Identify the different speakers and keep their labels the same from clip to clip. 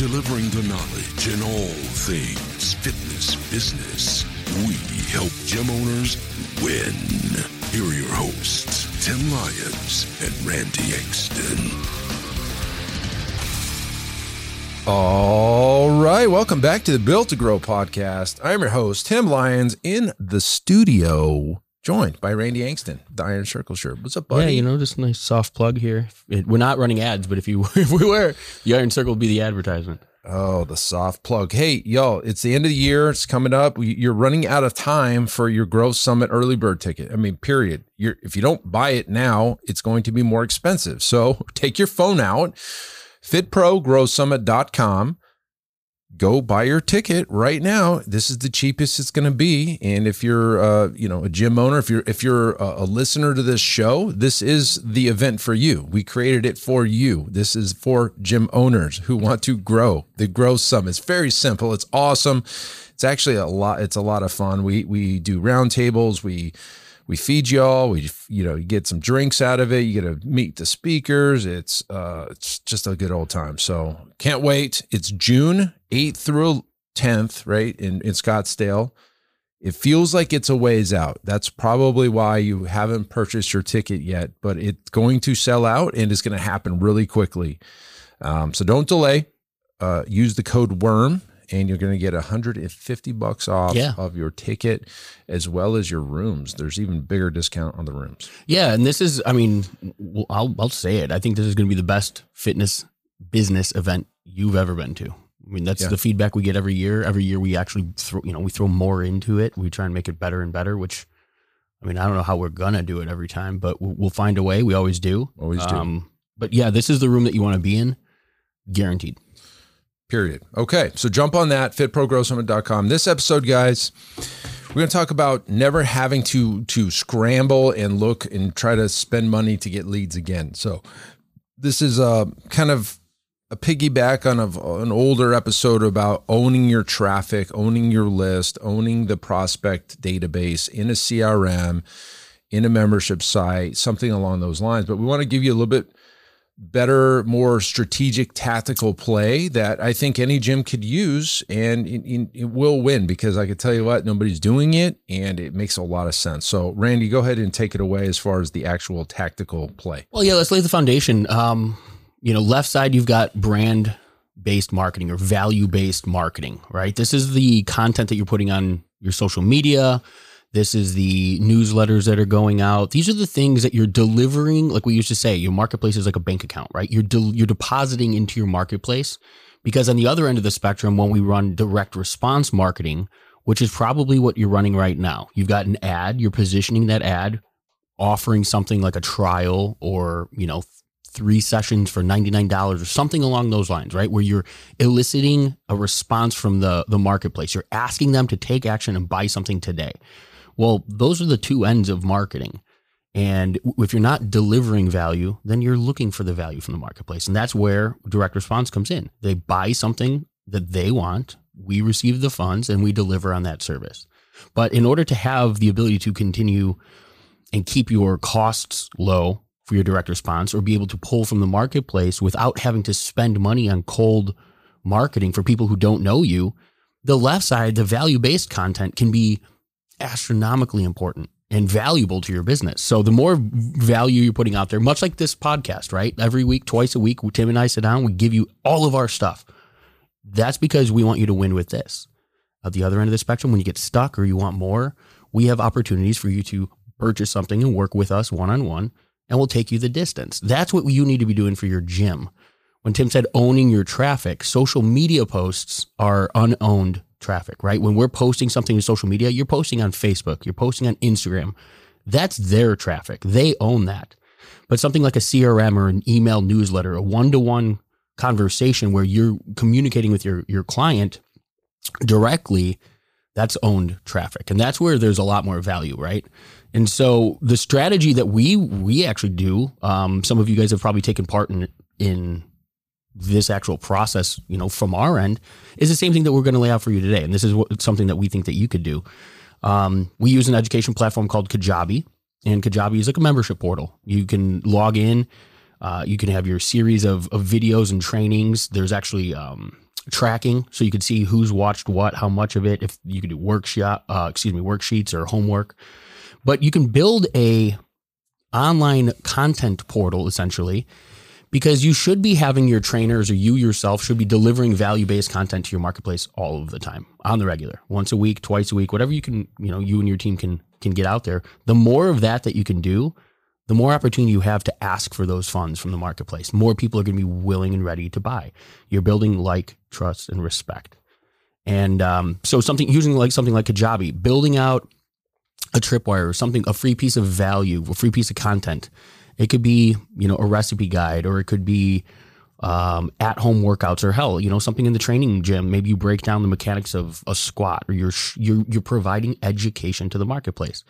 Speaker 1: delivering the knowledge in all things fitness business. We help gym owners win. Here are your hosts, Tim Lyons and Randy Engston.
Speaker 2: All right, welcome back to the Built to Grow podcast. I'm your host, Tim Lyons, in the studio joined by Randy Angston, the Iron Circle shirt. What's up, buddy?
Speaker 3: Yeah, you know, just a nice soft plug here. It, we're not running ads, but if you if we were, the Iron Circle would be the advertisement.
Speaker 2: Oh, the soft plug. Hey, yo, it's the end of the year. It's coming up. You're running out of time for your Growth Summit early bird ticket. I mean, period. You're, if you don't buy it now, it's going to be more expensive. So take your phone out, fitprogrowsummit.com go buy your ticket right now. This is the cheapest it's going to be. And if you're, uh, you know, a gym owner, if you're if you're a, listener to this show, this is the event for you. We created it for you. This is for gym owners who want to grow. The Grow Summit. It's very simple. It's awesome. It's actually a lot. It's a lot of fun. We we do roundtables. We we feed y'all. We you know you get some drinks out of it. You get to meet the speakers. It's uh it's just a good old time. So can't wait. It's June eighth through tenth, right in in Scottsdale. It feels like it's a ways out. That's probably why you haven't purchased your ticket yet, but it's going to sell out and it's going to happen really quickly. Um, so don't delay. Uh, use the code WORM and you're going to get 150 bucks off yeah. of your ticket as well as your rooms. There's even bigger discount on the rooms.
Speaker 3: Yeah, and this is I mean, I'll I'll say it. I think this is going to be the best fitness business event you've ever been to. I mean, that's yeah. the feedback we get every year. Every year we actually throw, you know, we throw more into it. We try and make it better and better, which I mean, I don't know how we're going to do it every time, but we'll find a way. We always do.
Speaker 2: Always do. Um,
Speaker 3: but yeah, this is the room that you want to be in, guaranteed.
Speaker 2: Period. Okay, so jump on that, fitprogrowsummit.com. This episode, guys, we're going to talk about never having to to scramble and look and try to spend money to get leads again. So this is a kind of a piggyback on a, an older episode about owning your traffic, owning your list, owning the prospect database in a CRM, in a membership site, something along those lines. But we want to give you a little bit better, more strategic, tactical play that I think any gym could use, and it, it, will win because I can tell you what, nobody's doing it, and it makes a lot of sense. So, Randy, go ahead and take it away as far as the actual tactical play.
Speaker 3: Well, yeah, let's lay the foundation. Um, you know, left side, you've got brand based marketing or value based marketing, right? This is the content that you're putting on your social media this is the newsletters that are going out. These are the things that you're delivering. Like we used to say, your marketplace is like a bank account, right? You're de- you're depositing into your marketplace because on the other end of the spectrum, when we run direct response marketing, which is probably what you're running right now, you've got an ad. You're positioning that ad, offering something like a trial or you know three sessions for $99 or something along those lines, right? Where you're eliciting a response from the, the marketplace. You're asking them to take action and buy something today. Well, those are the two ends of marketing. And if you're not delivering value, then you're looking for the value from the marketplace. And that's where direct response comes in. They buy something that they want, we receive the funds, and we deliver on that service. But in order to have the ability to continue and keep your costs low for your direct response or be able to pull from the marketplace without having to spend money on cold marketing for people who don't know you, the left side, the value based content can be astronomically important and valuable to your business. So the more value you're putting out there, much like this podcast, right? Every week, twice a week, Tim and I sit down, we give you all of our stuff. That's because we want you to win with this. At the other end of the spectrum, when you get stuck or you want more, we have opportunities for you to purchase something and work with us one on one, and we'll take you the distance. That's what you need to be doing for your gym. When Tim said owning your traffic, social media posts are unowned traffic, right? When we're posting something to social media, you're posting on Facebook, you're posting on Instagram. That's their traffic. They own that. But something like a CRM or an email newsletter, a one to one conversation where you're communicating with your your client directly, that's owned traffic. And that's where there's a lot more value, right? And so the strategy that we we actually do, um, some of you guys have probably taken part in in this actual process, you know, from our end, is the same thing that we're going to lay out for you today. And this is what, something that we think that you could do. Um, we use an education platform called Kajabi, and Kajabi is like a membership portal. You can log in. Uh, you can have your series of, of videos and trainings. There's actually um, tracking, so you can see who's watched what, how much of it. If you can do workshop, uh, excuse me, worksheets or homework, but you can build a online content portal essentially because you should be having your trainers or you yourself should be delivering value-based content to your marketplace all of the time on the regular. Once a week twice a week whatever you can you know you and your team can can get out there. The more of that that you can do the more opportunity you have to ask for those funds from the marketplace. More people are going to be willing and ready to buy. You're building like trust and respect. And um, so something using like something like kajabi building out a tripwire or something a free piece of value a free piece of content it could be, you know, a recipe guide or it could be um, at home workouts or hell, you know, something in the training gym. Maybe you break down the mechanics of a squat or you're, you're, you're providing education to the marketplace.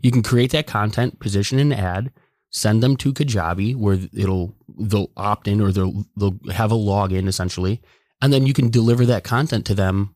Speaker 3: You can create that content, position an ad, send them to Kajabi where it'll, they'll opt in or they'll, they'll have a login essentially. And then you can deliver that content to them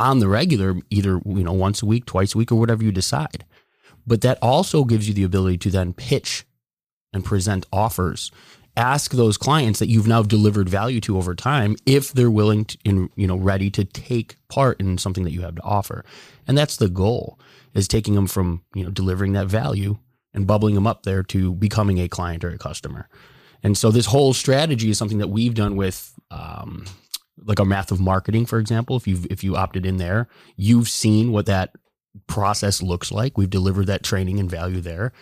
Speaker 3: on the regular, either, you know, once a week, twice a week, or whatever you decide. But that also gives you the ability to then pitch and present offers. Ask those clients that you've now delivered value to over time if they're willing to in you know ready to take part in something that you have to offer. And that's the goal is taking them from you know delivering that value and bubbling them up there to becoming a client or a customer. And so this whole strategy is something that we've done with um, like our math of marketing for example. If you've if you opted in there you've seen what that process looks like. We've delivered that training and value there.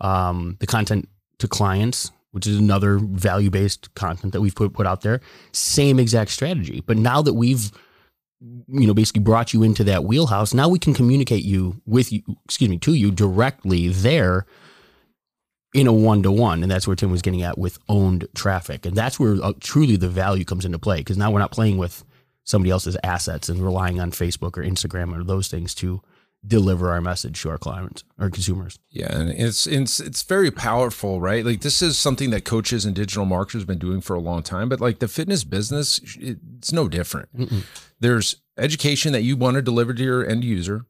Speaker 3: Um, the content to clients, which is another value based content that we've put, put out there. Same exact strategy. But now that we've you know basically brought you into that wheelhouse now we can communicate you with you excuse me to you directly there in a one-to-one and that's where tim was getting at with owned traffic and that's where uh, truly the value comes into play because now we're not playing with somebody else's assets and relying on facebook or instagram or those things to deliver our message to our clients or consumers.
Speaker 2: Yeah, and it's it's it's very powerful, right? Like this is something that coaches and digital marketers have been doing for a long time, but like the fitness business, it's no different. Mm-mm. There's education that you want to deliver to your end user.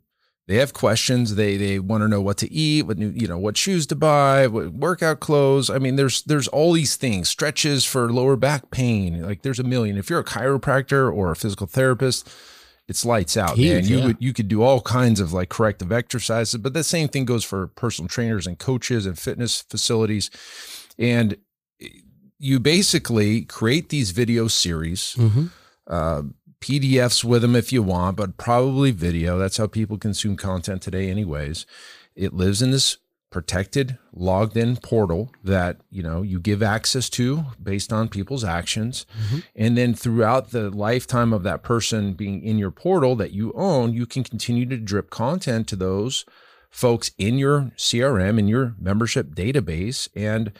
Speaker 2: They have questions. They they want to know what to eat, what new, you know, what shoes to buy, what workout clothes. I mean, there's there's all these things, stretches for lower back pain. Like there's a million. If you're a chiropractor or a physical therapist, it's lights out, Huge, man. You yeah. would you could do all kinds of like corrective exercises, but the same thing goes for personal trainers and coaches and fitness facilities. And you basically create these video series, mm-hmm. uh, PDFs with them if you want, but probably video. That's how people consume content today, anyways. It lives in this protected logged in portal that you know you give access to based on people's actions mm-hmm. and then throughout the lifetime of that person being in your portal that you own you can continue to drip content to those folks in your CRM in your membership database and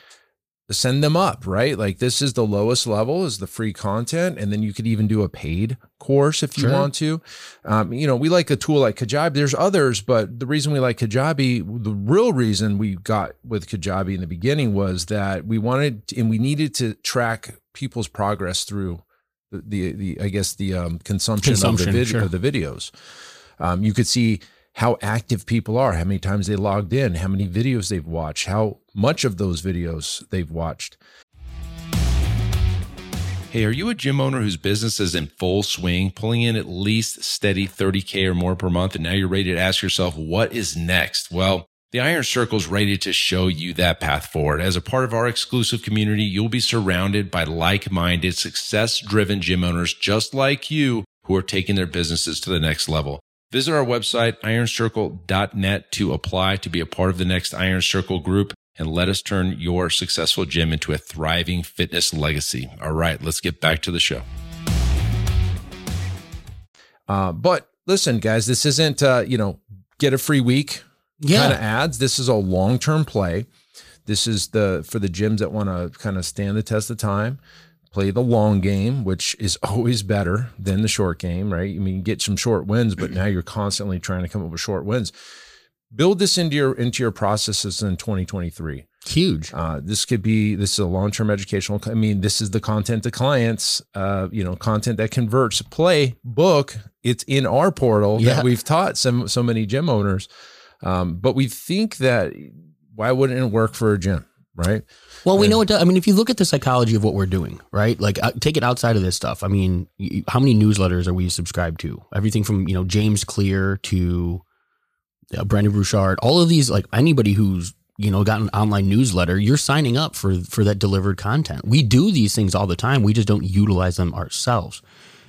Speaker 2: send them up, right? Like this is the lowest level is the free content. And then you could even do a paid course if you sure. want to. Um, you know, we like a tool like Kajabi. There's others, but the reason we like Kajabi, the real reason we got with Kajabi in the beginning was that we wanted and we needed to track people's progress through the, the, the I guess the um, consumption, consumption, of the, vid- sure. of the videos. Um, you could see how active people are, how many times they logged in, how many videos they've watched, how much of those videos they've watched.
Speaker 4: Hey, are you a gym owner whose business is in full swing, pulling in at least steady 30K or more per month, and now you're ready to ask yourself, what is next? Well, the Iron Circle is ready to show you that path forward. As a part of our exclusive community, you'll be surrounded by like minded, success driven gym owners just like you who are taking their businesses to the next level. Visit our website, ironcircle.net to apply to be a part of the next Iron Circle group and let us turn your successful gym into a thriving fitness legacy. All right, let's get back to the show.
Speaker 2: Uh, but listen, guys, this isn't, uh, you know, get a free week yeah. kind of ads. This is a long term play. This is the for the gyms that want to kind of stand the test of time play the long game, which is always better than the short game, right? I mean, get some short wins, but now you're constantly trying to come up with short wins. Build this into your into your processes in 2023.
Speaker 3: Huge.
Speaker 2: Uh, this could be this is a long term educational. I mean, this is the content to clients. Uh, you know, content that converts. Play book. It's in our portal
Speaker 3: Yeah.
Speaker 2: that we've taught some so many gym owners. Um, but we think that why wouldn't it work for a gym, right?
Speaker 3: Well, we
Speaker 2: And-
Speaker 3: know it does. I mean, if you look at the psychology of what we're doing, right? Like, uh, take it outside of this stuff. I mean, y- how many newsletters are we subscribed to? Everything from you know James Clear to uh, Brendon Burchard. All of these, like anybody who's you know got an online newsletter, you're signing up for for that delivered content. We do these things all the time. We just don't utilize them ourselves.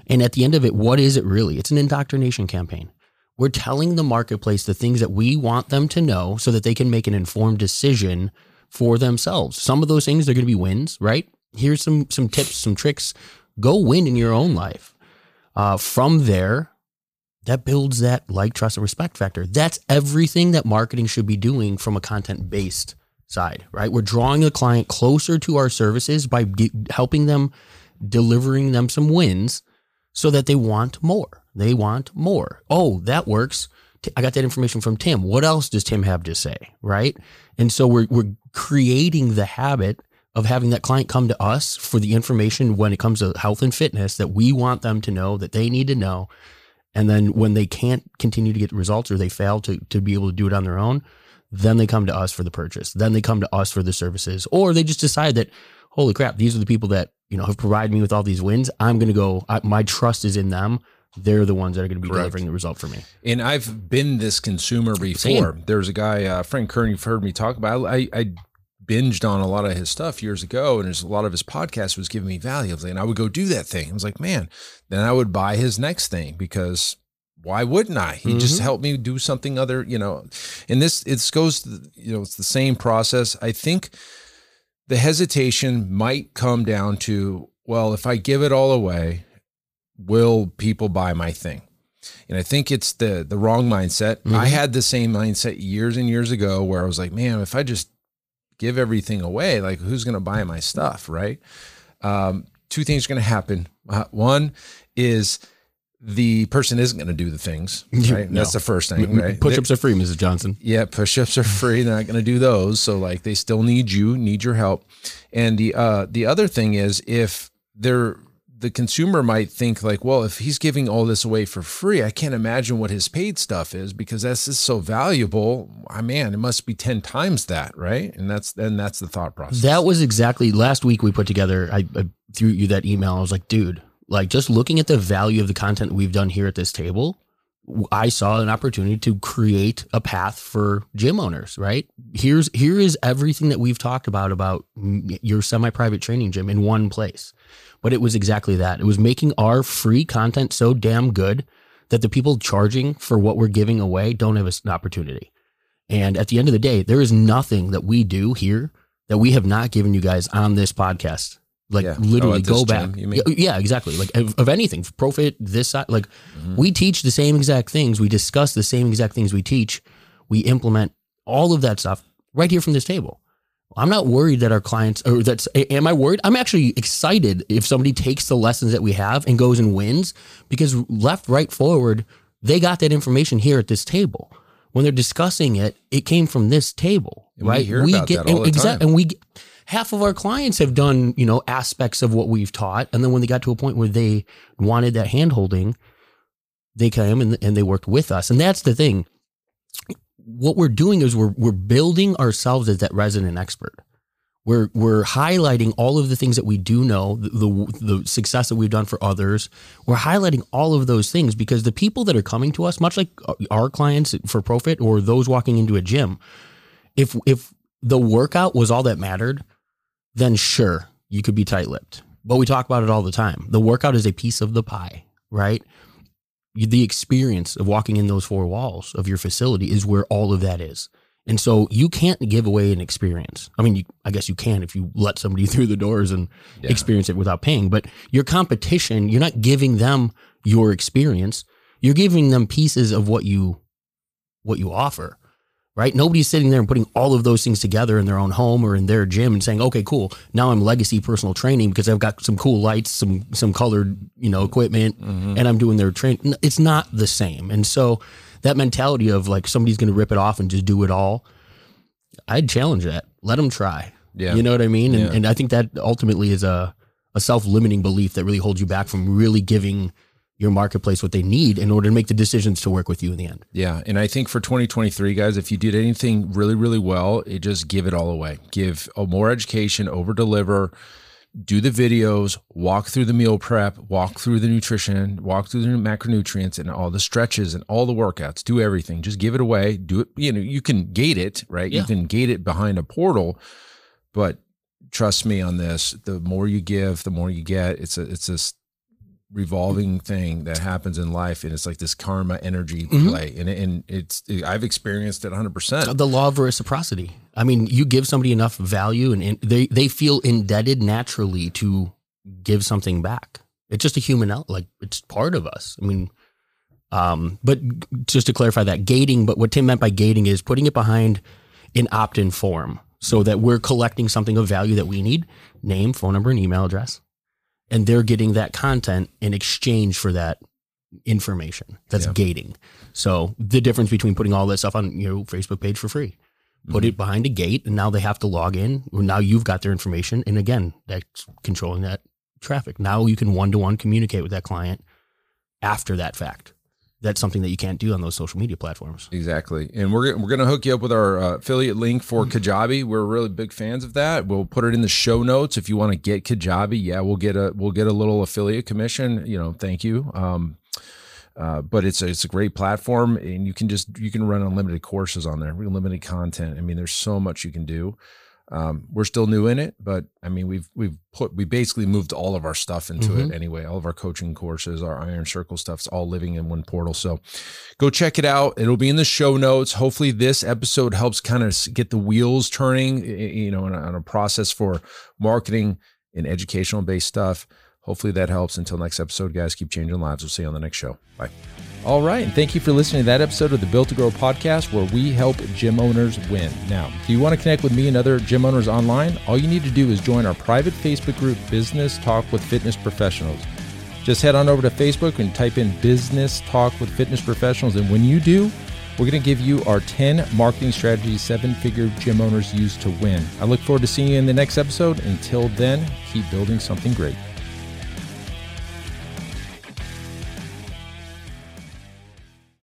Speaker 3: And at the end of it, what is it really? It's an indoctrination campaign. We're telling the marketplace the things that we want them to know so that they can make an informed decision for themselves. Some of those things they're going to be wins, right? Here's some some tips, some tricks. Go win in your own life. Uh, from there, that builds that like, trust, and respect factor. That's everything that marketing should be doing from a content based side, right? We're drawing the client closer to our services by helping them, delivering them some wins so that they want more. They want more. Oh, that works. I got that information from Tim. What else does Tim have to say? Right. And so we're, we're creating the habit of having that client come to us for the information when it comes to health and fitness that we want them to know, that they need to know. And then when they can't continue to get results or they fail to, to be able to do it on their own, then they come to us for the purchase. Then they come to us for the services, or they just decide that, holy crap, these are the people that you know have provided me with all these wins. I'm going to go. I, my trust is in them. They're the ones that are going to be
Speaker 2: Correct.
Speaker 3: delivering the result for me.
Speaker 2: And I've been this consumer before.
Speaker 3: Same.
Speaker 2: There's a guy, uh, Frank Kern, you've heard me talk about. I, I binged on a lot of his stuff years ago, and there's a lot of his podcasts was giving me value. I was like, and I would go do that thing. I was like, man, then I would buy his next thing because why wouldn't I? He just
Speaker 3: Mhm.
Speaker 2: helped me do something other, you know. And this it goes, the- you know, it's the same process. I think the hesitation might come down to, well, if I give it all away, will people buy my thing? And I think it's the the wrong mindset.
Speaker 3: Mhm.
Speaker 2: I had the same mindset years and years ago where I was like, man, if I just give everything away, like who's going to buy my stuff, right? Um, two things are going to happen. Uh, one is the person isn't going to do the things, right?
Speaker 3: No.
Speaker 2: That's the first thing, right?
Speaker 3: Push ups are free, Mrs. Johnson.
Speaker 2: Yeah, push-ups are free. They're not going to do those. So like they still need you, need your help. And the uh the other thing is if they're the consumer might think like, well, if he's giving all this away for free, I can't imagine what his paid stuff is because that's just so valuable. I man, it must be 10 times that, right? And that's then that's the thought process.
Speaker 3: That was exactly last week we put together. I, I threw you that email. I was like, dude, like just looking at the value of the content we've done here at this table, I saw an opportunity to create a path for gym owners, right? Here's here is everything that we've talked about about your semi-private training gym in one place. But it was exactly that. It was making our free content so damn good that the people charging for what we're giving away don't have an opportunity. And at the end of the day, there is nothing that we do here that we have not given you guys on this podcast. Like
Speaker 2: Yeah.
Speaker 3: literally
Speaker 2: Oh,
Speaker 3: go
Speaker 2: gym,
Speaker 3: back.
Speaker 2: you mean?
Speaker 3: Yeah, exactly. Like of, of anything, profit this side. Like
Speaker 2: Mhm.
Speaker 3: we teach the same exact things. We discuss the same exact things we teach. We implement all of that stuff right here from this table. I'm not worried that our clients or that's am I worried? I'm actually excited if somebody takes the lessons that we have and goes and wins because left, right, forward, they got that information here at this table. When they're discussing it, it came from this table,
Speaker 2: And we
Speaker 3: right?
Speaker 2: hear about that all the
Speaker 3: and we get- half of our clients have done, you know, aspects of what we've taught, and then when they got to a point where they wanted that handholding, they came and, and they worked with us. And that's the thing. What we're doing is we're we're building ourselves as that resident expert. We're we're highlighting all of the things that we do know, the, the the success that we've done for others. We're highlighting all of those things because the people that are coming to us, much like our clients for profit or those walking into a gym, if if the workout was all that mattered, then sure, you could be tight-lipped. But we talk about it all the time. The workout is a piece of the pie, right? The experience of walking in those four walls of your facility is where all of that is. And so you can't give away an experience. I mean, you, I guess you can if you let somebody through the doors and
Speaker 2: Yeah.
Speaker 3: experience it without paying. But your competition, you're not giving them your experience. You're giving them pieces of what you what you offer. Right? Nobody's sitting there and putting all of those things together in their own home or in their gym and saying, okay, cool. Now I'm legacy personal training because I've got some cool lights, some, some colored, you know, equipment
Speaker 2: Mm-hmm.
Speaker 3: and I'm doing their training. It's not the same. And so that mentality of like somebody's going to rip it off and just do it all, I'd challenge that. Let them try.
Speaker 2: Yeah.
Speaker 3: You know what I mean? And,
Speaker 2: Yeah.
Speaker 3: and I think that ultimately is a, a self limiting belief that really holds you back from really giving your marketplace what they need in order to make the decisions to work with you in the end.
Speaker 2: Yeah, and I think for 2023, guys, if you did anything really, really well, it just give it all away. Give more education, over deliver, do the videos, walk through the meal prep, walk through the nutrition, walk through the macronutrients and all the stretches and all the workouts. Do everything. Just give it away. Do it. You know, you can gate it, right? You can gate it behind a portal, but trust me on this. The more you give, the more you get. It's a it's this revolving thing that happens in life, and it's like this karma energy
Speaker 3: Mhm.
Speaker 2: play, and and it's I've experienced it 100. percent
Speaker 3: The law of reciprocity. I mean, you give somebody enough value and in, they, they feel indebted naturally to give something back. It's just a human, el- like it's part of us. I mean, um, but just to clarify that gating, but what Tim meant by gating is putting it behind an opt-in form so that we're collecting something of value that we need, name, phone number, and email address. And they're getting that content in exchange for that information. That's
Speaker 2: Yeah.
Speaker 3: gating. So the difference between putting all that stuff on your Facebook page for free, put
Speaker 2: Mm-hmm.
Speaker 3: it behind a gate, and now they have to log in. Now you've got their information, and again, that's controlling that traffic. Now you can one to one communicate with that client after that fact. That's something that you can't do on those social media platforms.
Speaker 2: Exactly. And we're, we're going to hook you up with our uh, affiliate link for Kajabi. We're really big fans of that. We'll put it in the show notes if you want to get Kajabi. Yeah, we'll get a we'll get a little affiliate commission, you know, thank you. Um uh, but it's a, it's a great platform and you can just you can run unlimited courses on there, unlimited content. I mean, there's so much you can do. Um, we're still new in it, but I mean, we've we've put we basically moved all of our stuff into
Speaker 3: Mhm.
Speaker 2: it anyway. All of our coaching courses, our Iron Circle stuff's all living in one portal. So go check it out. It'll be in the show notes. Hopefully, this episode helps kind of get the wheels turning, you know, on a, on a process for marketing and educational based stuff. Hopefully that helps. Until next episode, guys, keep changing lives. We'll see you on the next show. Bye. All right. And thank you for listening to that episode of the Built to Grow podcast where we help gym owners win. Now, do you want to connect with me and other gym owners online? All you need to do is join our private Facebook group, Business Talk with Fitness Professionals. Just head on over to Facebook and type in Business Talk with Fitness Professionals. And when you do, we're going to give you our 10 marketing strategies seven figure gym owners use to win. I look forward to seeing you in the next episode. Until then, keep building something great.